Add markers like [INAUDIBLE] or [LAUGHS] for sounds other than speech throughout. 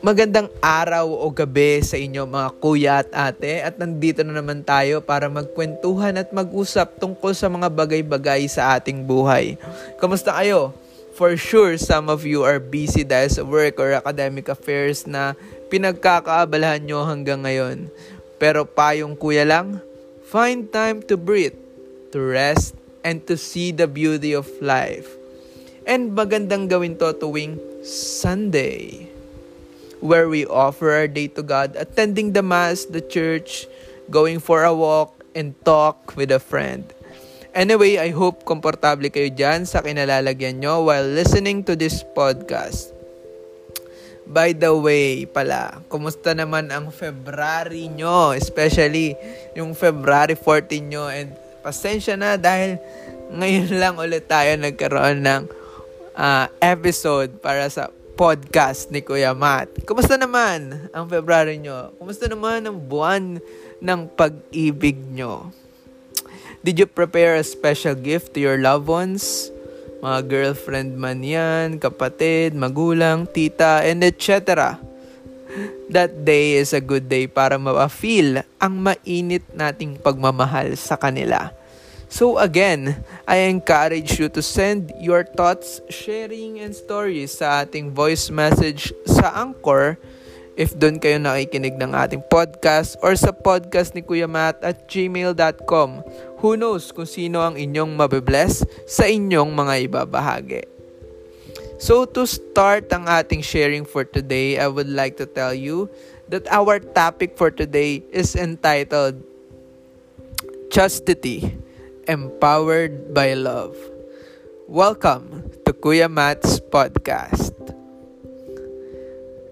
Magandang araw o gabi sa inyo mga kuya at ate at nandito na naman tayo para magkwentuhan at mag-usap tungkol sa mga bagay-bagay sa ating buhay. Kamusta kayo? For sure, some of you are busy dahil sa work or academic affairs na pinagkakaabalahan nyo hanggang ngayon. Pero payong kuya lang, find time to breathe, to rest, and to see the beauty of life. And magandang gawin to tuwing Sunday where we offer our day to God, attending the Mass, the church, going for a walk, and talk with a friend. Anyway, I hope komportable kayo dyan sa kinalalagyan nyo while listening to this podcast. By the way, pala, kumusta naman ang February nyo? Especially yung February 14 nyo. And pasensya na dahil ngayon [LAUGHS] lang ulit tayo nagkaroon ng uh, episode para sa podcast ni Kuya Matt. Kumusta naman ang February nyo? Kumusta naman ang buwan ng pag-ibig nyo? Did you prepare a special gift to your loved ones? Mga girlfriend man yan, kapatid, magulang, tita, and etc. That day is a good day para ma-feel ang mainit nating pagmamahal sa kanila. So again, I encourage you to send your thoughts, sharing, and stories sa ating voice message sa Anchor if doon kayo nakikinig ng ating podcast or sa podcast ni Kuya Matt at gmail.com. Who knows kung sino ang inyong mabibless sa inyong mga ibabahagi. So to start ang ating sharing for today, I would like to tell you that our topic for today is entitled Chastity empowered by love. Welcome to Kuya Matt's podcast.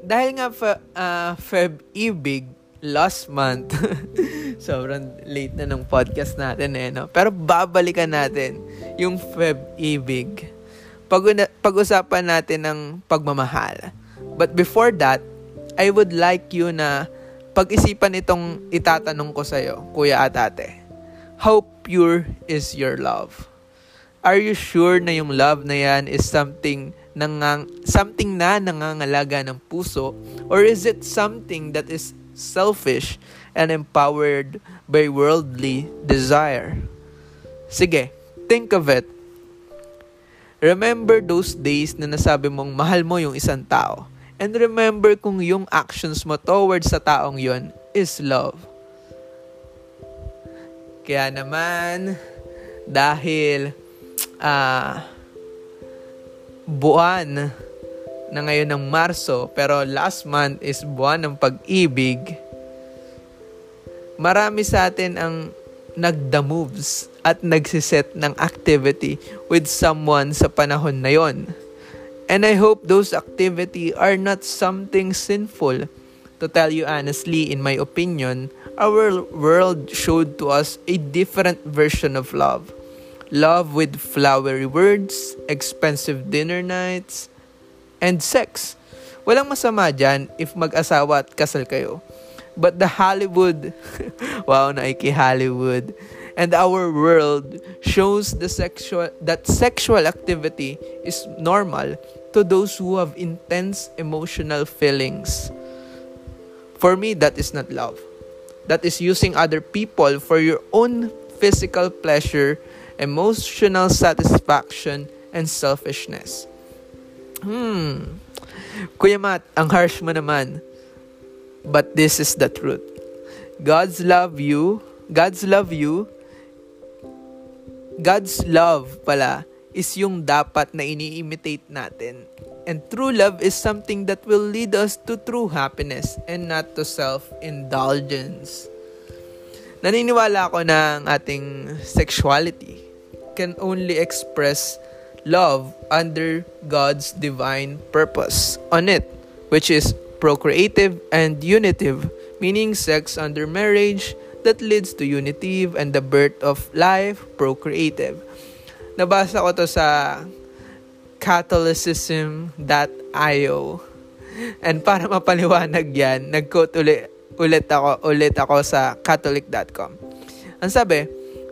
Dahil nga fa, uh, Feb Ibig last month, [LAUGHS] sobrang late na ng podcast natin eh, no? Pero babalikan natin yung Feb Ibig. Pag- pag-usapan natin ng pagmamahal. But before that, I would like you na pag-isipan itong itatanong ko sa'yo, kuya at ate. How pure is your love? Are you sure na yung love na yan is something nangang, something na nangangalaga ng puso or is it something that is selfish and empowered by worldly desire? Sige, think of it. Remember those days na nasabi mong mahal mo yung isang tao. And remember kung yung actions mo towards sa taong yon is love. Kaya naman, dahil uh, buwan na ngayon ng Marso, pero last month is buwan ng pag-ibig, marami sa atin ang nagda moves at nagsiset ng activity with someone sa panahon na yon. And I hope those activity are not something sinful. To tell you honestly, in my opinion, our world showed to us a different version of love. Love with flowery words, expensive dinner nights, and sex. Walang masama dyan if mag-asawa at kasal kayo. But the Hollywood, [LAUGHS] wow, naiki Hollywood, and our world shows the sexual that sexual activity is normal to those who have intense emotional feelings. For me, that is not love. That is using other people for your own physical pleasure, emotional satisfaction, and selfishness. Hmm. Kuya Matt, ang harsh mo naman. But this is the truth. God's love you, God's love you, God's love pala is yung dapat na ini-imitate natin And true love is something that will lead us to true happiness and not to self-indulgence. Naniniwala ako na ang ating sexuality can only express love under God's divine purpose on it, which is procreative and unitive, meaning sex under marriage that leads to unitive and the birth of life procreative. Nabasa ko to sa catholicism.io. And para mapaliwanag yan, nag-quote ulit, ulit ako, ulit ako sa catholic.com. Ang sabi,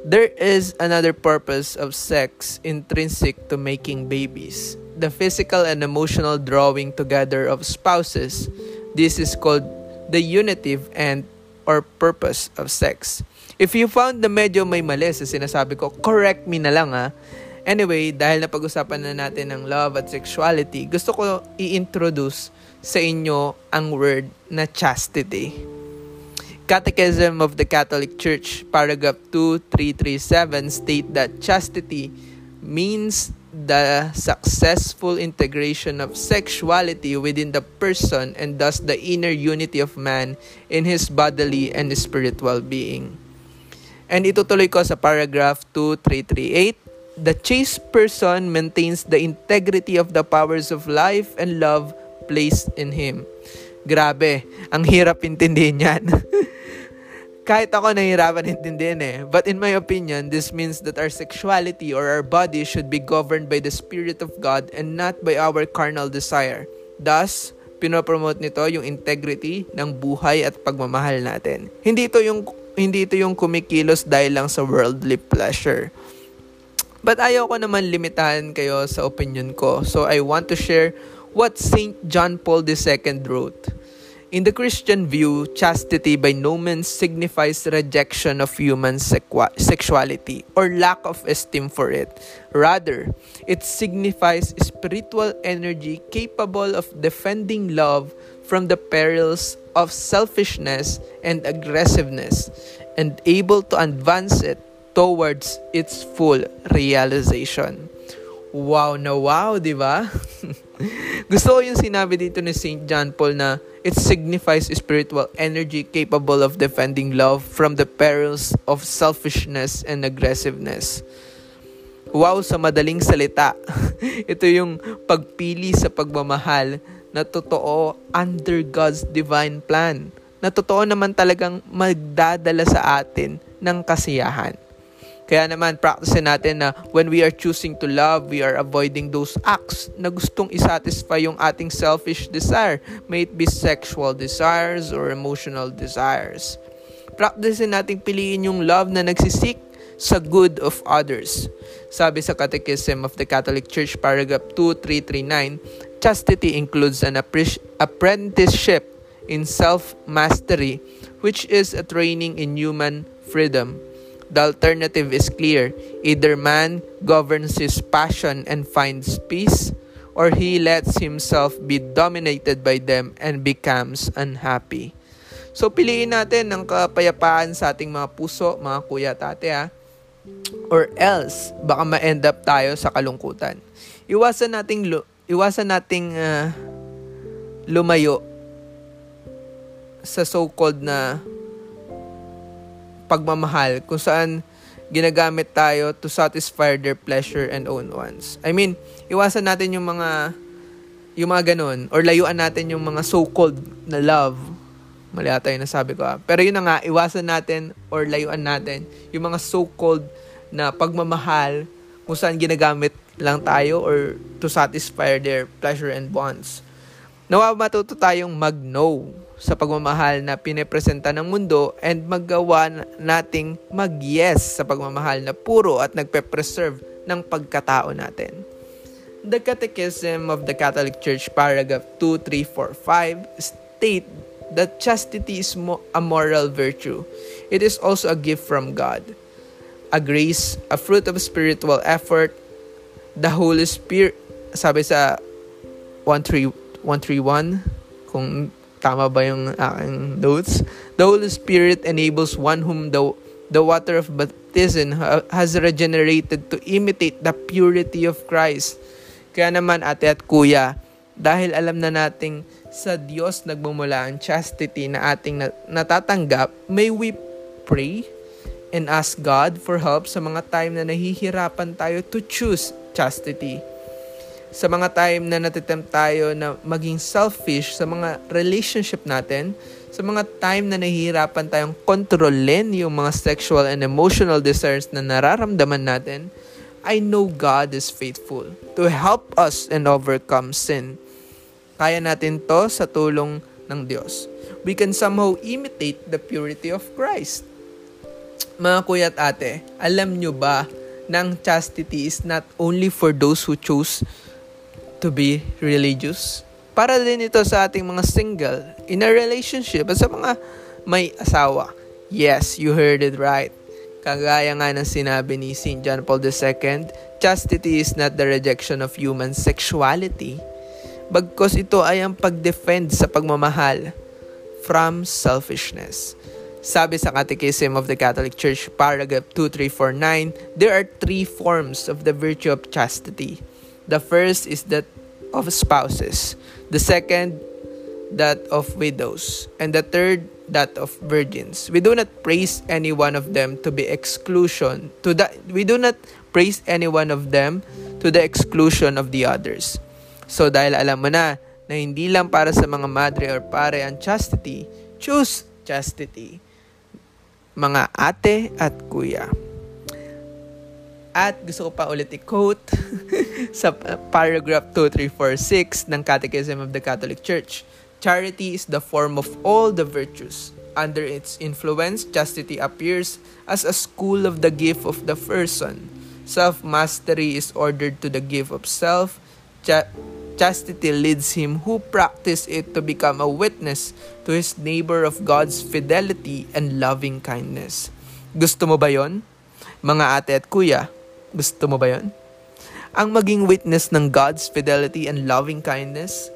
There is another purpose of sex intrinsic to making babies the physical and emotional drawing together of spouses. This is called the unitive end or purpose of sex. If you found na medyo may mali sa sinasabi ko, correct me na lang ha. Anyway, dahil napag-usapan na natin ng love at sexuality, gusto ko i-introduce sa inyo ang word na chastity. Catechism of the Catholic Church, paragraph 2337 state that chastity means the successful integration of sexuality within the person and thus the inner unity of man in his bodily and spiritual being. And itutuloy ko sa paragraph 2338, the chaste person maintains the integrity of the powers of life and love placed in him. Grabe, ang hirap intindihin yan. [LAUGHS] kahit ako nahihirapan intindihin eh. But in my opinion, this means that our sexuality or our body should be governed by the Spirit of God and not by our carnal desire. Thus, pinopromote nito yung integrity ng buhay at pagmamahal natin. Hindi ito yung hindi ito yung kumikilos dahil lang sa worldly pleasure. But ayaw ko naman limitahan kayo sa opinion ko. So I want to share what St. John Paul II wrote. In the Christian view, chastity by no means signifies rejection of human sexuality or lack of esteem for it. Rather, it signifies spiritual energy capable of defending love from the perils of selfishness and aggressiveness and able to advance it towards its full realization. Wow na wow, di ba? [LAUGHS] Gusto ko yung sinabi dito ni St. John Paul na it signifies spiritual energy capable of defending love from the perils of selfishness and aggressiveness. Wow, sa madaling salita. [LAUGHS] Ito yung pagpili sa pagmamahal na totoo under God's divine plan. Na totoo naman talagang magdadala sa atin ng kasiyahan. Kaya naman, practice natin na when we are choosing to love, we are avoiding those acts na gustong isatisfy yung ating selfish desire. May it be sexual desires or emotional desires. Practice natin piliin yung love na nagsisik sa good of others. Sabi sa Catechism of the Catholic Church, paragraph 2339, chastity includes an apprenticeship in self-mastery, which is a training in human freedom The alternative is clear. Either man governs his passion and finds peace, or he lets himself be dominated by them and becomes unhappy. So piliin natin ang kapayapaan sa ating mga puso, mga kuya tate ha. Or else, baka ma-end up tayo sa kalungkutan. Iwasan nating iwasan nating uh, lumayo sa so-called na pagmamahal kung saan ginagamit tayo to satisfy their pleasure and own wants. I mean, iwasan natin yung mga yung mga ganun or layuan natin yung mga so-called na love. Mali ata yung nasabi ko. Ha? Pero yun na nga, iwasan natin or layuan natin yung mga so-called na pagmamahal kung saan ginagamit lang tayo or to satisfy their pleasure and wants. Nawa matuto tayong mag-no sa pagmamahal na pinepresenta ng mundo and maggawa nating mag-yes sa pagmamahal na puro at nagpe-preserve ng pagkatao natin. The Catechism of the Catholic Church, paragraph 2345, state that chastity is a moral virtue. It is also a gift from God. A grace, a fruit of spiritual effort, the Holy Spirit, sabi sa 131, kung Tama ba yung aking notes? The Holy Spirit enables one whom the, the water of baptism has regenerated to imitate the purity of Christ. Kaya naman ate at kuya, dahil alam na nating sa Diyos nagmumula ang chastity na ating natatanggap, may we pray and ask God for help sa mga time na nahihirapan tayo to choose chastity sa mga time na natitempt tayo na maging selfish sa mga relationship natin, sa mga time na nahihirapan tayong kontrolin yung mga sexual and emotional desires na nararamdaman natin, I know God is faithful to help us and overcome sin. Kaya natin to sa tulong ng Diyos. We can somehow imitate the purity of Christ. Mga kuya at ate, alam nyo ba ng chastity is not only for those who choose to be religious? Para din ito sa ating mga single, in a relationship, at sa mga may asawa. Yes, you heard it right. Kagaya nga ng sinabi ni St. John Paul II, chastity is not the rejection of human sexuality, bagkos ito ay ang pag-defend sa pagmamahal from selfishness. Sabi sa Catechism of the Catholic Church, paragraph 2349, there are three forms of the virtue of chastity. The first is that of spouses. The second, that of widows. And the third, that of virgins. We do not praise any one of them to be exclusion to the we do not praise any one of them to the exclusion of the others. So dahil alam mo na na hindi lang para sa mga madre or pare ang chastity, choose chastity. Mga ate at kuya. At gusto ko pa ulit i-quote [LAUGHS] sa paragraph 2346 ng Catechism of the Catholic Church. Charity is the form of all the virtues. Under its influence, chastity appears as a school of the gift of the person. Self-mastery is ordered to the gift of self. Ch- chastity leads him who practice it to become a witness to his neighbor of God's fidelity and loving kindness. Gusto mo ba yon? Mga ate at kuya, gusto mo ba yon? Ang maging witness ng God's fidelity and loving kindness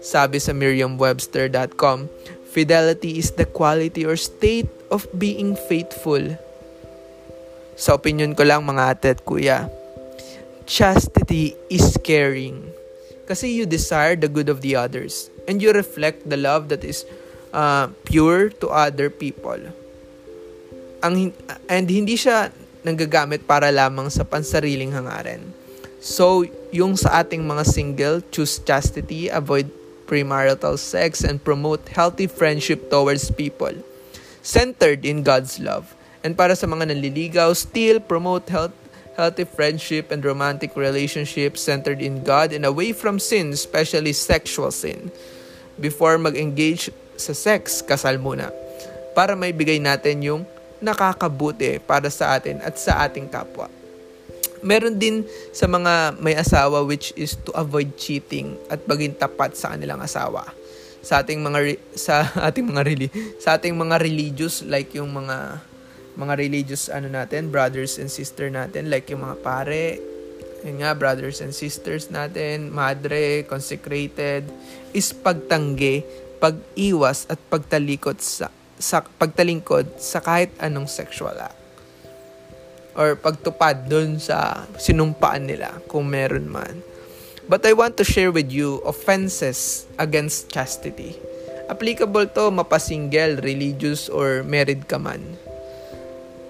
sabi sa Merriam-Webster.com, fidelity is the quality or state of being faithful. Sa opinion ko lang mga ate at kuya, chastity is caring. Kasi you desire the good of the others and you reflect the love that is uh, pure to other people. Ang, and hindi siya nanggagamit para lamang sa pansariling hangarin. So, yung sa ating mga single, choose chastity, avoid premarital sex, and promote healthy friendship towards people centered in God's love. And para sa mga nanliligaw, still promote health, healthy friendship and romantic relationships centered in God and away from sin, especially sexual sin. Before mag-engage sa sex, kasal muna. Para may bigay natin yung nakakabuti para sa atin at sa ating kapwa meron din sa mga may asawa which is to avoid cheating at maging tapat sa kanilang asawa. Sa ating mga re- sa [LAUGHS] ating mga reli- sa ating mga religious like yung mga mga religious ano natin, brothers and sister natin like yung mga pare, yun nga, brothers and sisters natin, madre, consecrated, is pagtanggi, pag-iwas at pagtalikod sa, sa pagtalingkod sa kahit anong sexual act or pagtupad dun sa sinumpaan nila kung meron man. But I want to share with you offenses against chastity. Applicable to mapasingle, religious, or married ka man.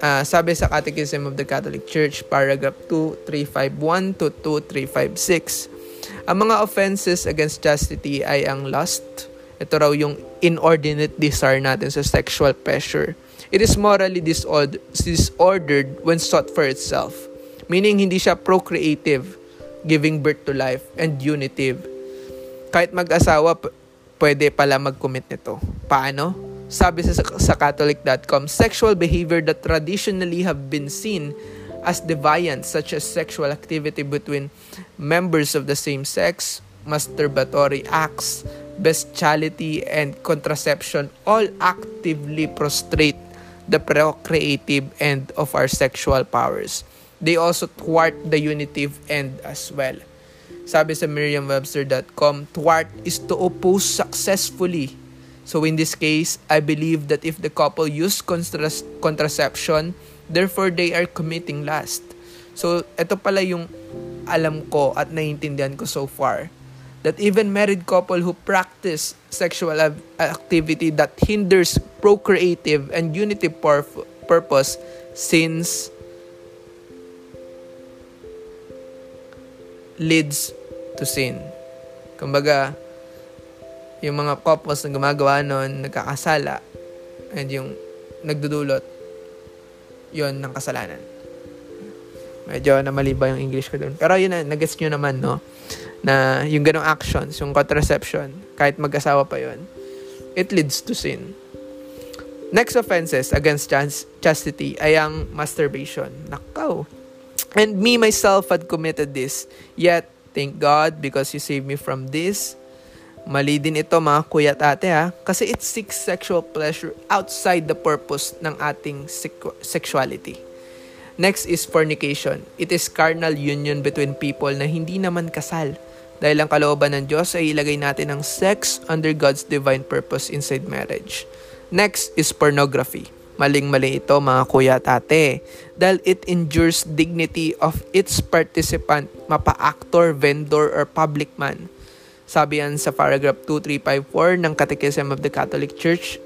Uh, sabi sa Catechism of the Catholic Church, paragraph 2351 to 2356, ang mga offenses against chastity ay ang lust, ito raw yung inordinate desire natin sa sexual pleasure, It is morally disordered when sought for itself. Meaning, hindi siya procreative, giving birth to life, and unitive. Kahit mag-asawa, pwede pala mag-commit nito. Paano? Sabi sa, sa Catholic.com, sexual behavior that traditionally have been seen as deviant, such as sexual activity between members of the same sex, masturbatory acts, bestiality, and contraception all actively prostrate the procreative end of our sexual powers. They also thwart the unitive end as well. Sabi sa Merriam-Webster.com, thwart is to oppose successfully. So in this case, I believe that if the couple use contra- contraception, therefore they are committing lust. So ito pala yung alam ko at naiintindihan ko so far that even married couple who practice sexual activity that hinders procreative and unitive pur- purpose since leads to sin. Kumbaga, yung mga couples na gumagawa nun, nagkakasala, and yung nagdudulot, yon ng kasalanan. Medyo namaliba yung English ko dun. Pero yun na, nagets nyo naman, no? na yung ganong actions, yung contraception, kahit mag-asawa pa yon it leads to sin. Next offenses against chastity ay ang masturbation. Nakaw. And me myself had committed this. Yet, thank God because you saved me from this. Mali din ito mga kuya at ate ha. Kasi it seeks sexual pleasure outside the purpose ng ating sexuality. Next is fornication. It is carnal union between people na hindi naman kasal. Dahil ang kalooban ng Diyos ay ilagay natin ang sex under God's divine purpose inside marriage. Next is pornography. Maling-mali ito mga kuya at ate. Dahil it injures dignity of its participant, mapa-actor, vendor, or public man. Sabi yan sa paragraph 2354 ng Catechism of the Catholic Church.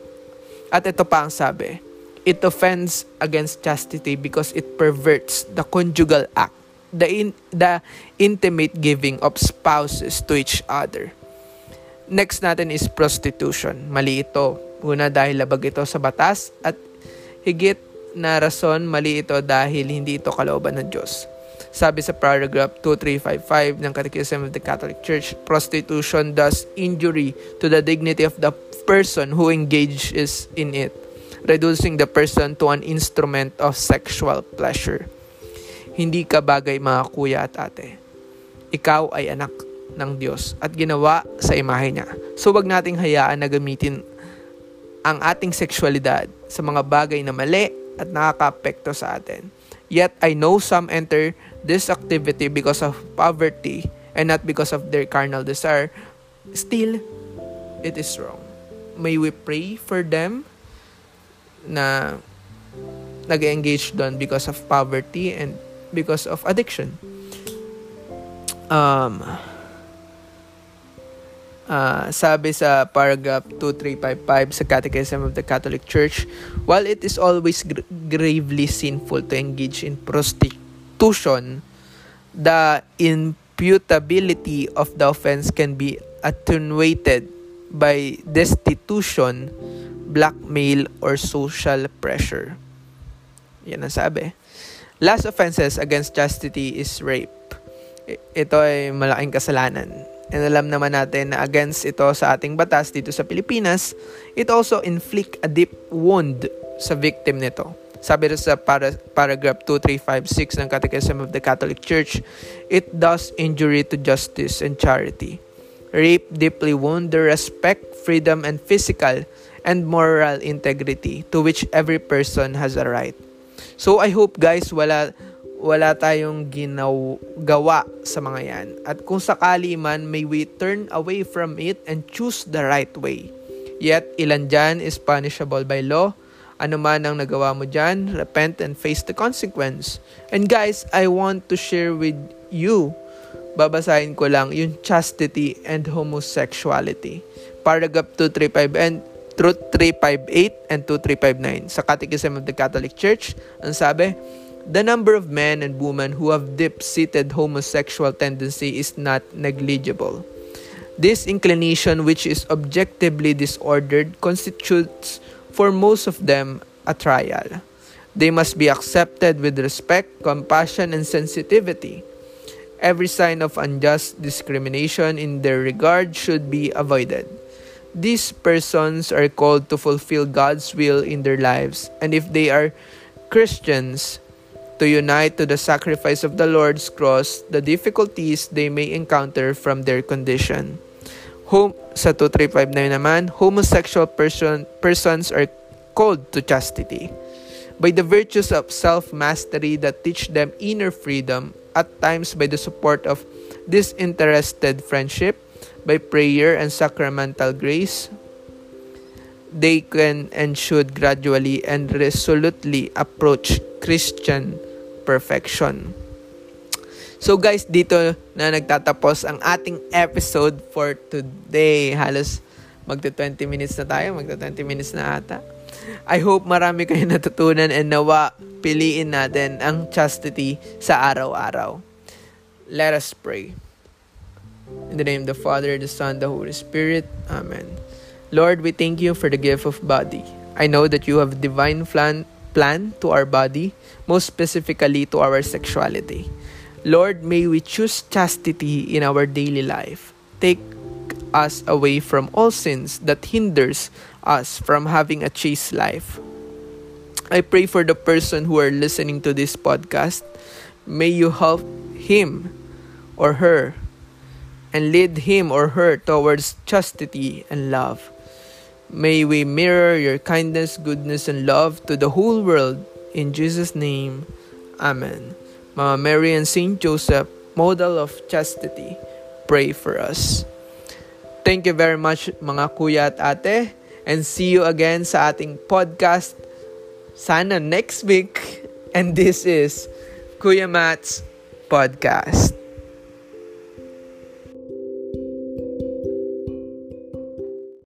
At ito pa ang sabi, It offends against chastity because it perverts the conjugal act, the, in, the intimate giving of spouses to each other. Next natin is prostitution. Mali ito Una dahil labag ito sa batas at higit na rason mali ito dahil hindi ito kalooban ng Diyos. Sabi sa paragraph 2355 ng Catechism of the Catholic Church, prostitution does injury to the dignity of the person who engages in it, reducing the person to an instrument of sexual pleasure. Hindi ka bagay mga kuya at ate. Ikaw ay anak ng Diyos at ginawa sa imahe niya. So wag nating hayaan na gamitin ang ating sexualidad sa mga bagay na mali at nakakaapekto sa atin. Yet I know some enter this activity because of poverty and not because of their carnal desire. Still, it is wrong. May we pray for them na nag-engage doon because of poverty and because of addiction. Um, Uh, sabi sa paragraph 2355 sa Catechism of the Catholic Church, while it is always gra- gravely sinful to engage in prostitution, the imputability of the offense can be attenuated by destitution, blackmail, or social pressure. Yan ang sabi. Last offenses against chastity is rape. Ito ay malaking kasalanan And alam naman natin na against ito sa ating batas dito sa Pilipinas, it also inflict a deep wound sa victim nito. Sabi rin sa para, paragraph 2356 ng Catechism of the Catholic Church, it does injury to justice and charity. Rape deeply wound the respect, freedom, and physical and moral integrity to which every person has a right. So I hope guys wala wala tayong ginagawa sa mga yan. At kung sakali man, may we turn away from it and choose the right way. Yet, ilan dyan is punishable by law. Ano man ang nagawa mo dyan, repent and face the consequence. And guys, I want to share with you, babasahin ko lang, yung chastity and homosexuality. Paragraph 235 and Truth 358 and 2359 sa Catechism of the Catholic Church. Ang sabi, the number of men and women who have deep-seated homosexual tendency is not negligible. This inclination, which is objectively disordered, constitutes for most of them a trial. They must be accepted with respect, compassion, and sensitivity. Every sign of unjust discrimination in their regard should be avoided. These persons are called to fulfill God's will in their lives, and if they are Christians, to unite to the sacrifice of the Lord's cross the difficulties they may encounter from their condition. Home, sa 2359 naman, homosexual person, persons are called to chastity. By the virtues of self-mastery that teach them inner freedom, at times by the support of disinterested friendship, by prayer and sacramental grace, they can and should gradually and resolutely approach Christian perfection. So guys, dito na nagtatapos ang ating episode for today. Halos magta 20 minutes na tayo, magta 20 minutes na ata. I hope marami kayo natutunan and nawa piliin natin ang chastity sa araw-araw. Let us pray. In the name of the Father, the Son, the Holy Spirit. Amen. Lord, we thank you for the gift of body. I know that you have divine plan plan to our body, most specifically to our sexuality. Lord, may we choose chastity in our daily life. Take us away from all sins that hinders us from having a chaste life. I pray for the person who are listening to this podcast. May you help him or her and lead him or her towards chastity and love. May we mirror your kindness, goodness, and love to the whole world. In Jesus' name, Amen. Mama Mary and Saint Joseph, model of chastity, pray for us. Thank you very much mga kuya at ate and see you again sa ating podcast sana next week and this is Kuya Matt's podcast.